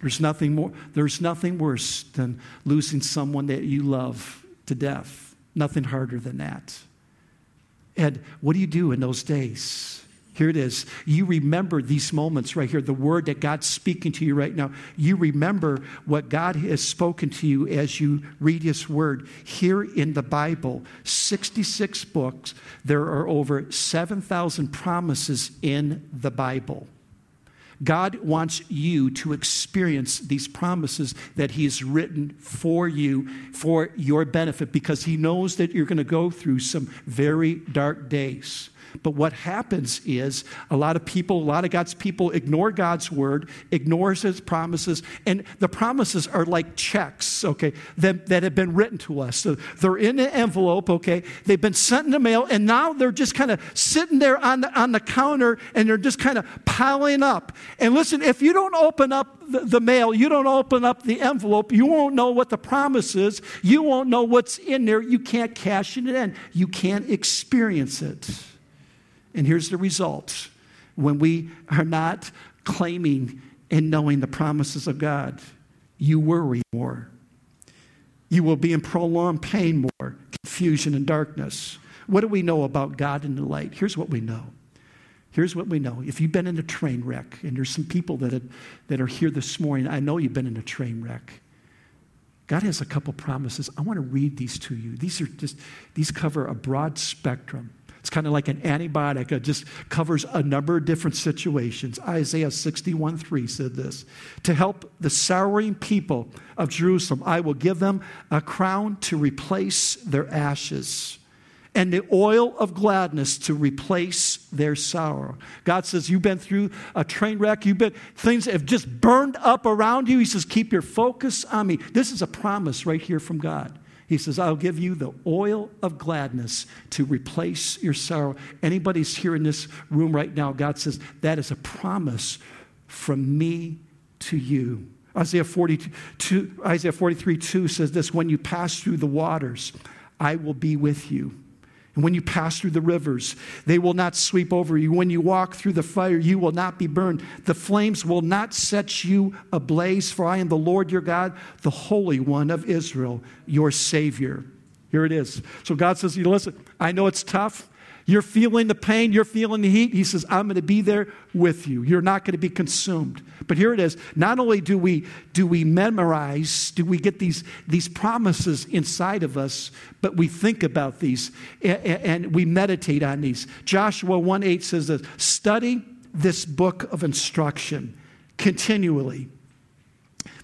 There's nothing more. There's nothing worse than losing someone that you love to death. Nothing harder than that. And what do you do in those days? Here it is. You remember these moments right here, the word that God's speaking to you right now. You remember what God has spoken to you as you read His word. Here in the Bible, 66 books, there are over 7,000 promises in the Bible. God wants you to experience these promises that He has written for you for your benefit because He knows that you're going to go through some very dark days. But what happens is a lot of people, a lot of God's people ignore God's word, ignores his promises, and the promises are like checks, okay, that, that have been written to us. So they're in an envelope, okay, they've been sent in the mail, and now they're just kind of sitting there on the, on the counter and they're just kind of piling up. And listen, if you don't open up the, the mail, you don't open up the envelope, you won't know what the promise is, you won't know what's in there, you can't cash it in, you can't experience it. And here's the result when we are not claiming and knowing the promises of God, you worry more. You will be in prolonged pain more, confusion and darkness. What do we know about God in the light? Here's what we know. Here's what we know. If you've been in a train wreck, and there's some people that, have, that are here this morning, I know you've been in a train wreck. God has a couple promises. I want to read these to you. These are just, these cover a broad spectrum. It's kind of like an antibiotic. It just covers a number of different situations. Isaiah 61 3 said this To help the souring people of Jerusalem, I will give them a crown to replace their ashes and the oil of gladness to replace their sorrow. God says, You've been through a train wreck, you've been, things have just burned up around you. He says, Keep your focus on me. This is a promise right here from God. He says, I'll give you the oil of gladness to replace your sorrow. Anybody's here in this room right now, God says, that is a promise from me to you. Isaiah 42, Isaiah 43 2 says this When you pass through the waters, I will be with you. And when you pass through the rivers, they will not sweep over you. When you walk through the fire, you will not be burned. The flames will not set you ablaze, for I am the Lord your God, the Holy One of Israel, your Savior. Here it is. So God says, You listen, I know it's tough. You're feeling the pain, you're feeling the heat. He says, I'm going to be there with you. You're not going to be consumed. But here it is. Not only do we do we memorize, do we get these, these promises inside of us, but we think about these and, and we meditate on these. Joshua 1 8 says that study this book of instruction continually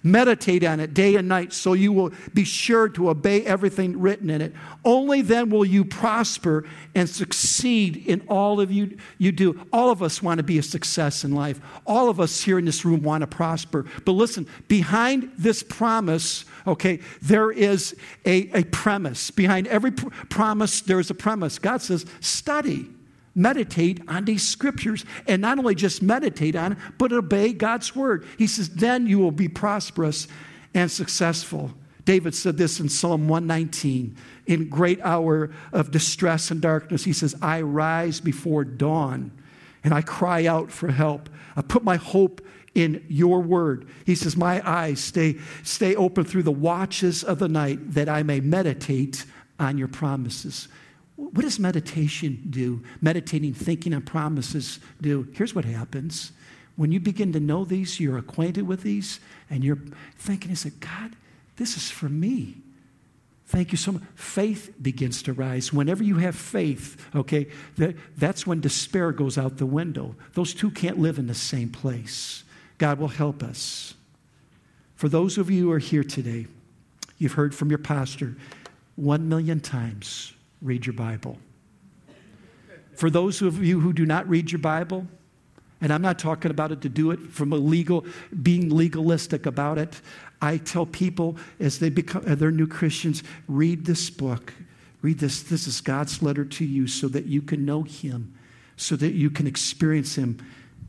Meditate on it day and night so you will be sure to obey everything written in it. Only then will you prosper and succeed in all of you you do. All of us want to be a success in life. All of us here in this room want to prosper. But listen, behind this promise, okay, there is a, a premise. Behind every pr- promise, there is a premise. God says, study meditate on these scriptures and not only just meditate on it, but obey God's word. He says, then you will be prosperous and successful. David said this in Psalm 119 in great hour of distress and darkness. He says, I rise before dawn and I cry out for help. I put my hope in your word. He says, My eyes stay, stay open through the watches of the night that I may meditate on your promises. What does meditation do? Meditating, thinking on promises do. Here's what happens. When you begin to know these, you're acquainted with these, and you're thinking, is it God? This is for me. Thank you so much. Faith begins to rise. Whenever you have faith, okay, that, that's when despair goes out the window. Those two can't live in the same place. God will help us. For those of you who are here today, you've heard from your pastor one million times read your Bible. For those of you who do not read your Bible, and I'm not talking about it to do it from a legal, being legalistic about it. I tell people as they become, they're new Christians, read this book. Read this. This is God's letter to you so that you can know Him, so that you can experience Him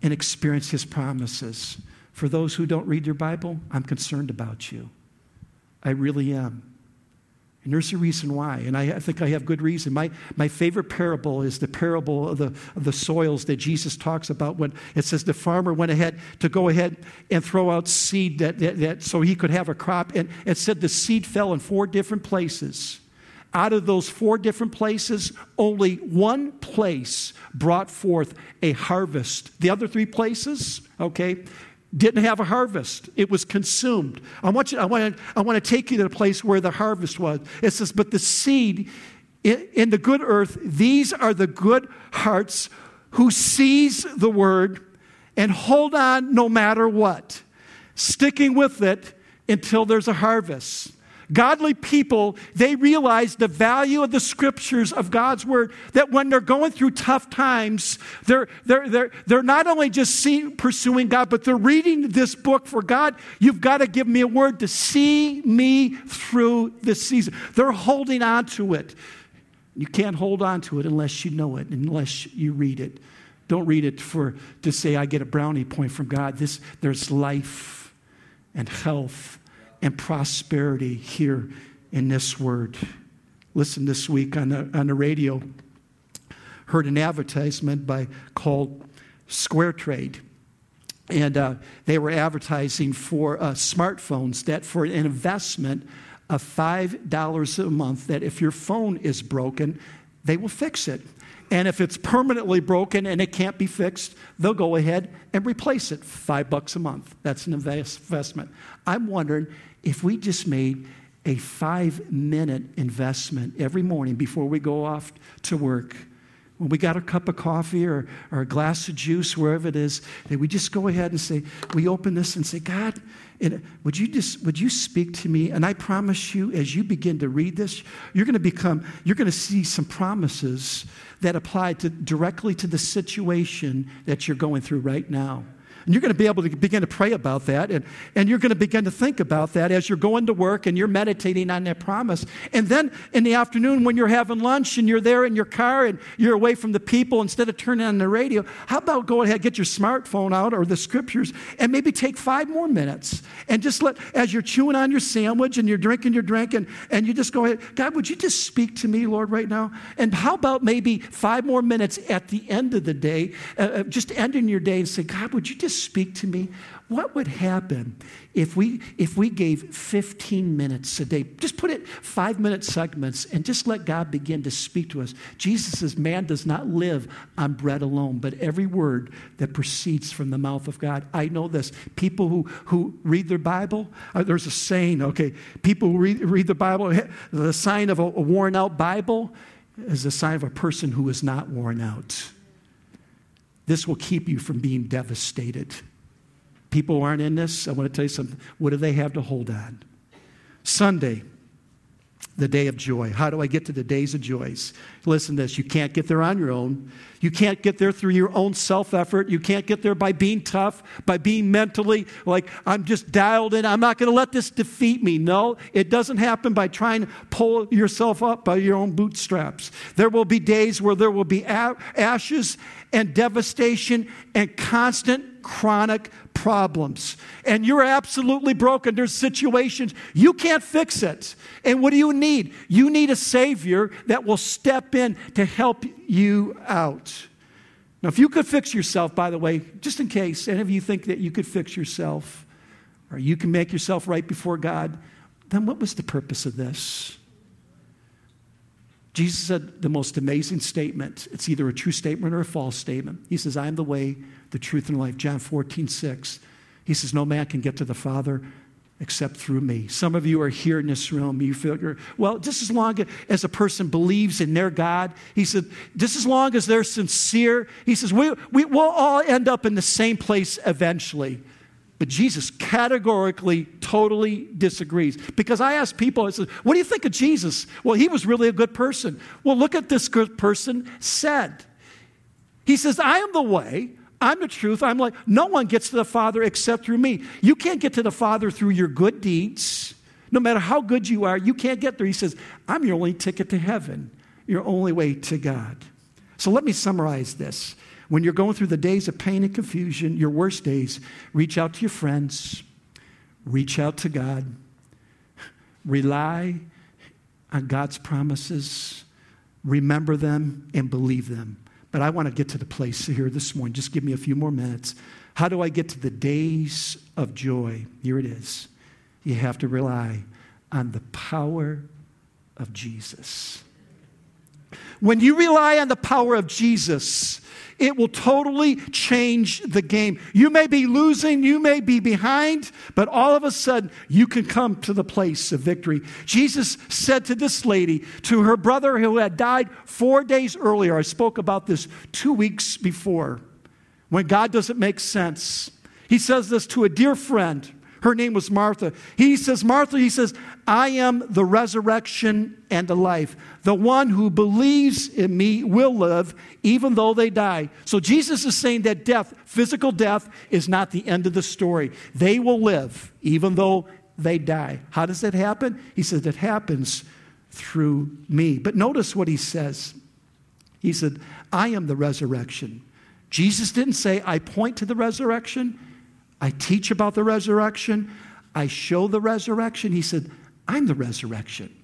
and experience His promises. For those who don't read your Bible, I'm concerned about you. I really am. And there's a reason why. And I, think I have good reason. My, my favorite parable is the parable of the, of the soils that Jesus talks about when it says the farmer went ahead to go ahead and throw out seed that, that, that so he could have a crop. And it said the seed fell in four different places. Out of those four different places, only one place brought forth a harvest. The other three places, okay, didn't have a harvest. It was consumed. I want, you, I, want to, I want to take you to the place where the harvest was. It says, But the seed in the good earth, these are the good hearts who seize the word and hold on no matter what, sticking with it until there's a harvest. Godly people, they realize the value of the scriptures of God's word, that when they're going through tough times, they're, they're, they're, they're not only just pursuing God, but they're reading this book for God. You've got to give me a word to see me through this season. They're holding on to it. You can't hold on to it unless you know it, unless you read it. Don't read it for to say I get a brownie point from God. This there's life and health and prosperity here in this word. Listen, this week on the, on the radio, heard an advertisement by called Square Trade. And uh, they were advertising for uh, smartphones that for an investment of $5 a month, that if your phone is broken, they will fix it. And if it's permanently broken and it can't be fixed, they'll go ahead and replace it. Five bucks a month. That's an investment. I'm wondering if we just made a five minute investment every morning before we go off to work, when we got a cup of coffee or, or a glass of juice, wherever it is, that we just go ahead and say, we open this and say, God, would you just would you speak to me? And I promise you, as you begin to read this, you're going to become, you're going to see some promises that apply to, directly to the situation that you're going through right now. And you're going to be able to begin to pray about that. And, and you're going to begin to think about that as you're going to work and you're meditating on that promise. And then in the afternoon, when you're having lunch and you're there in your car and you're away from the people, instead of turning on the radio, how about go ahead, get your smartphone out or the scriptures and maybe take five more minutes and just let, as you're chewing on your sandwich and you're drinking your drink and, and you just go ahead, God, would you just speak to me, Lord, right now? And how about maybe five more minutes at the end of the day, uh, uh just ending your day and say, God, would you just speak to me? What would happen if we, if we gave 15 minutes a day? Just put it five minute segments and just let God begin to speak to us. Jesus says, Man does not live on bread alone, but every word that proceeds from the mouth of God. I know this. People who, who read their Bible, uh, there's a saying, okay, people who read, read the Bible, the sign of a, a worn out Bible is a sign of a person who is not worn out. This will keep you from being devastated. People aren't in this, I want to tell you something. What do they have to hold on? Sunday, the day of joy. How do I get to the days of joys? Listen to this. You can't get there on your own. You can't get there through your own self effort. You can't get there by being tough, by being mentally like, I'm just dialed in. I'm not going to let this defeat me. No, it doesn't happen by trying to pull yourself up by your own bootstraps. There will be days where there will be ashes and devastation and constant chronic problems. And you're absolutely broken. There's situations you can't fix it. And what do you need? You need a Savior that will step in to help you out. Now, if you could fix yourself, by the way, just in case any of you think that you could fix yourself or you can make yourself right before God, then what was the purpose of this? Jesus said the most amazing statement. It's either a true statement or a false statement. He says, I am the way, the truth, and life. John 14, 6. He says, No man can get to the Father except through me. Some of you are here in this room. You figure, well, just as long as a person believes in their God, he said, just as long as they're sincere, he says, we, we, we'll all end up in the same place eventually. But Jesus categorically, totally disagrees. Because I ask people, I said, What do you think of Jesus? Well, he was really a good person. Well, look at this good person said. He says, I am the way, I'm the truth. I'm like, no one gets to the Father except through me. You can't get to the Father through your good deeds. No matter how good you are, you can't get there. He says, I'm your only ticket to heaven, your only way to God. So let me summarize this. When you're going through the days of pain and confusion, your worst days, reach out to your friends, reach out to God, rely on God's promises, remember them, and believe them. But I want to get to the place here this morning. Just give me a few more minutes. How do I get to the days of joy? Here it is. You have to rely on the power of Jesus. When you rely on the power of Jesus, it will totally change the game. You may be losing, you may be behind, but all of a sudden you can come to the place of victory. Jesus said to this lady, to her brother who had died four days earlier, I spoke about this two weeks before, when God doesn't make sense. He says this to a dear friend her name was Martha. He says, Martha, he says, I am the resurrection and the life. The one who believes in me will live even though they die. So Jesus is saying that death, physical death, is not the end of the story. They will live even though they die. How does that happen? He says it happens through me. But notice what he says. He said, I am the resurrection. Jesus didn't say, I point to the resurrection. I teach about the resurrection. I show the resurrection. He said, I'm the resurrection.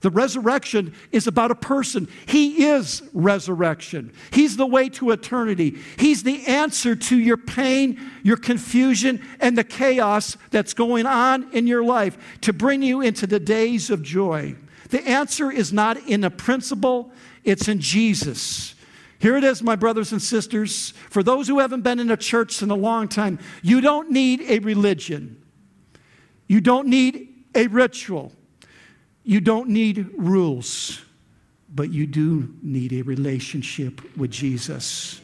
The resurrection is about a person. He is resurrection. He's the way to eternity. He's the answer to your pain, your confusion, and the chaos that's going on in your life to bring you into the days of joy. The answer is not in a principle, it's in Jesus. Here it is, my brothers and sisters. For those who haven't been in a church in a long time, you don't need a religion. You don't need a ritual. You don't need rules. But you do need a relationship with Jesus.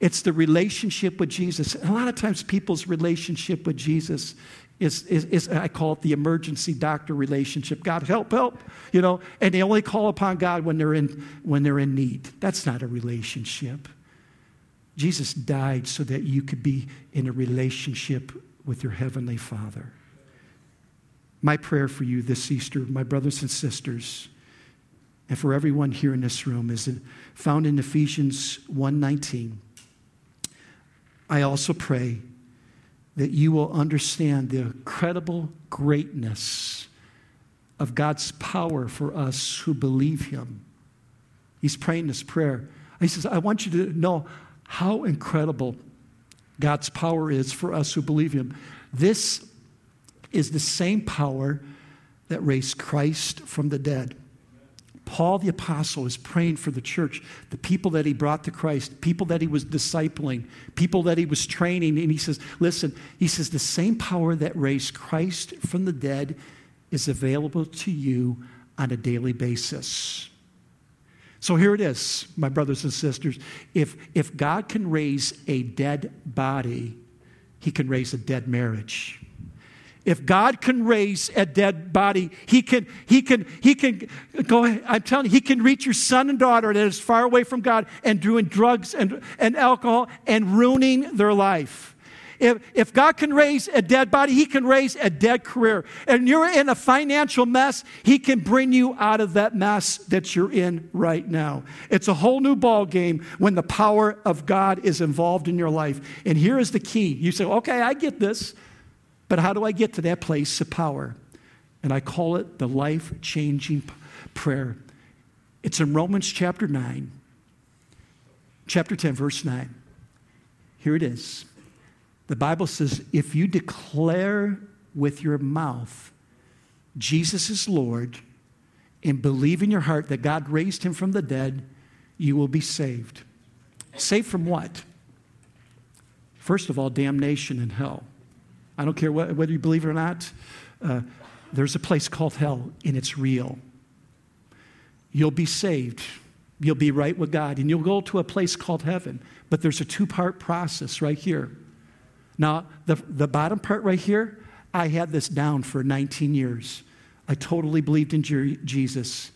It's the relationship with Jesus. a lot of times, people's relationship with Jesus is, is, is, I call it the emergency doctor relationship. God, help, help, you know, and they only call upon God when they're in, when they're in need. That's not a relationship. Jesus died so that you could be in a relationship with your Heavenly Father. My prayer for you this Easter, my brothers and sisters, and for everyone here in this room is found in Ephesians 1:19. I also pray that you will understand the incredible greatness of God's power for us who believe him. He's praying this prayer. He says, I want you to know how incredible God's power is for us who believe him. This is the same power that raised Christ from the dead. Paul the Apostle is praying for the church, the people that he brought to Christ, people that he was discipling, people that he was training. And he says, Listen, he says, the same power that raised Christ from the dead is available to you on a daily basis. So here it is, my brothers and sisters. If, if God can raise a dead body, he can raise a dead marriage. If God can raise a dead body, He can, He can, He can go. I'm telling you, He can reach your son and daughter that is far away from God and doing drugs and, and alcohol and ruining their life. If, if God can raise a dead body, He can raise a dead career. And you're in a financial mess, He can bring you out of that mess that you're in right now. It's a whole new ball game when the power of God is involved in your life. And here is the key. You say, okay, I get this. But how do I get to that place of power? And I call it the life changing prayer. It's in Romans chapter 9, chapter 10, verse 9. Here it is. The Bible says, if you declare with your mouth Jesus is Lord and believe in your heart that God raised him from the dead, you will be saved. Saved from what? First of all, damnation and hell. I don't care what, whether you believe it or not. Uh, there's a place called hell, and it's real. You'll be saved. You'll be right with God, and you'll go to a place called heaven. But there's a two part process right here. Now, the, the bottom part right here, I had this down for 19 years. I totally believed in Jesus.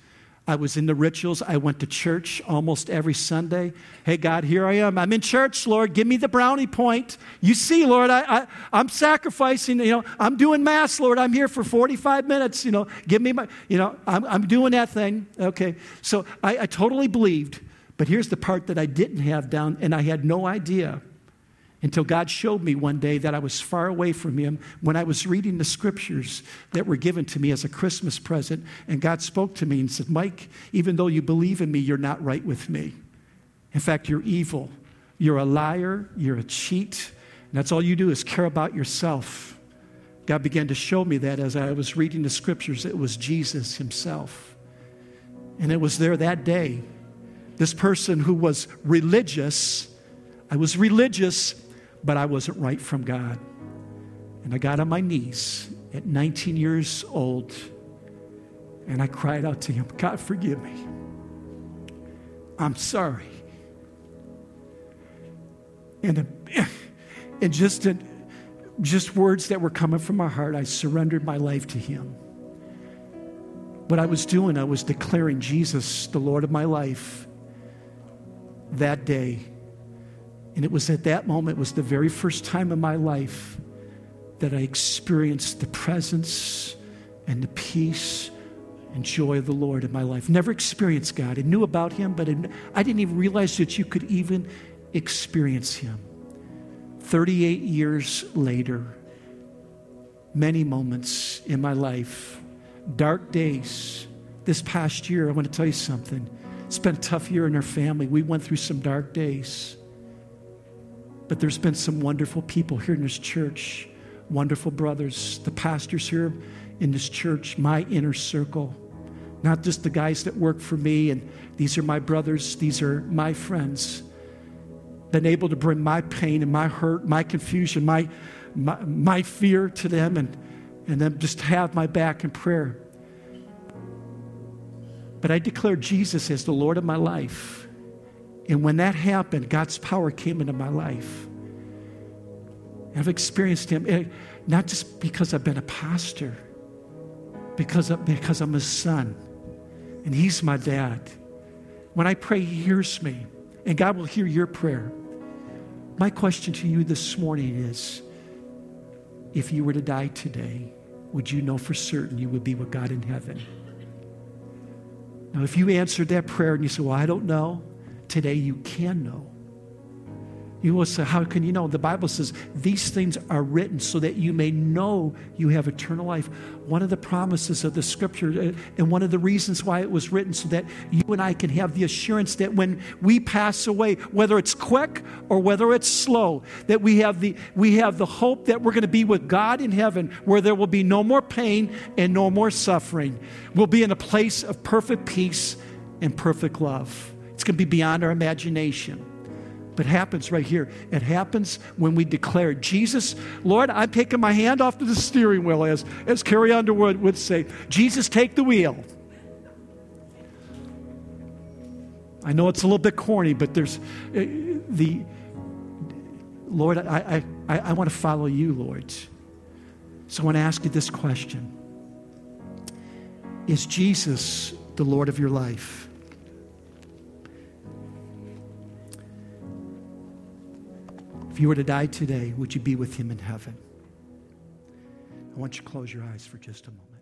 I was in the rituals. I went to church almost every Sunday. Hey, God, here I am. I'm in church, Lord. Give me the brownie point. You see, Lord, I, I, am sacrificing. You know, I'm doing Mass, Lord. I'm here for 45 minutes. You know, give me my, you know, I'm, I'm doing that thing. Okay. So I, I totally believed. But here's the part that I didn't have down, and I had no idea until God showed me one day that I was far away from Him when I was reading the scriptures that were given to me as a Christmas present. And God spoke to me and said, Mike, even though you believe in me, you're not right with me. In fact, you're evil. You're a liar. You're a cheat. And that's all you do is care about yourself. God began to show me that as I was reading the scriptures. It was Jesus Himself. And it was there that day. This person who was religious, I was religious but I wasn't right from God. And I got on my knees at 19 years old and I cried out to him, God, forgive me. I'm sorry. And, and just, in, just words that were coming from my heart, I surrendered my life to him. What I was doing, I was declaring Jesus the Lord of my life that day and it was at that moment, it was the very first time in my life that I experienced the presence and the peace and joy of the Lord in my life. Never experienced God. I knew about Him, but I didn't even realize that you could even experience Him. 38 years later, many moments in my life, dark days. This past year, I want to tell you something. It's been a tough year in our family. We went through some dark days. But there's been some wonderful people here in this church, wonderful brothers, the pastors here in this church, my inner circle. Not just the guys that work for me, and these are my brothers, these are my friends. Been able to bring my pain and my hurt, my confusion, my, my, my fear to them, and, and then just have my back in prayer. But I declare Jesus as the Lord of my life. And when that happened, God's power came into my life. I've experienced Him, eh, not just because I've been a pastor, because, of, because I'm His son, and He's my dad. When I pray, He hears me, and God will hear your prayer. My question to you this morning is if you were to die today, would you know for certain you would be with God in heaven? Now, if you answered that prayer and you say, Well, I don't know, today you can know. You will say, How can you know? The Bible says these things are written so that you may know you have eternal life. One of the promises of the scripture, uh, and one of the reasons why it was written, so that you and I can have the assurance that when we pass away, whether it's quick or whether it's slow, that we have the, we have the hope that we're going to be with God in heaven, where there will be no more pain and no more suffering. We'll be in a place of perfect peace and perfect love. It's going to be beyond our imagination. But it happens right here. It happens when we declare, Jesus, Lord, I'm taking my hand off to the steering wheel, as, as Carrie Underwood would say. Jesus, take the wheel. I know it's a little bit corny, but there's uh, the Lord, I, I, I want to follow you, Lord. So I want to ask you this question Is Jesus the Lord of your life? If you were to die today, would you be with him in heaven? I want you to close your eyes for just a moment.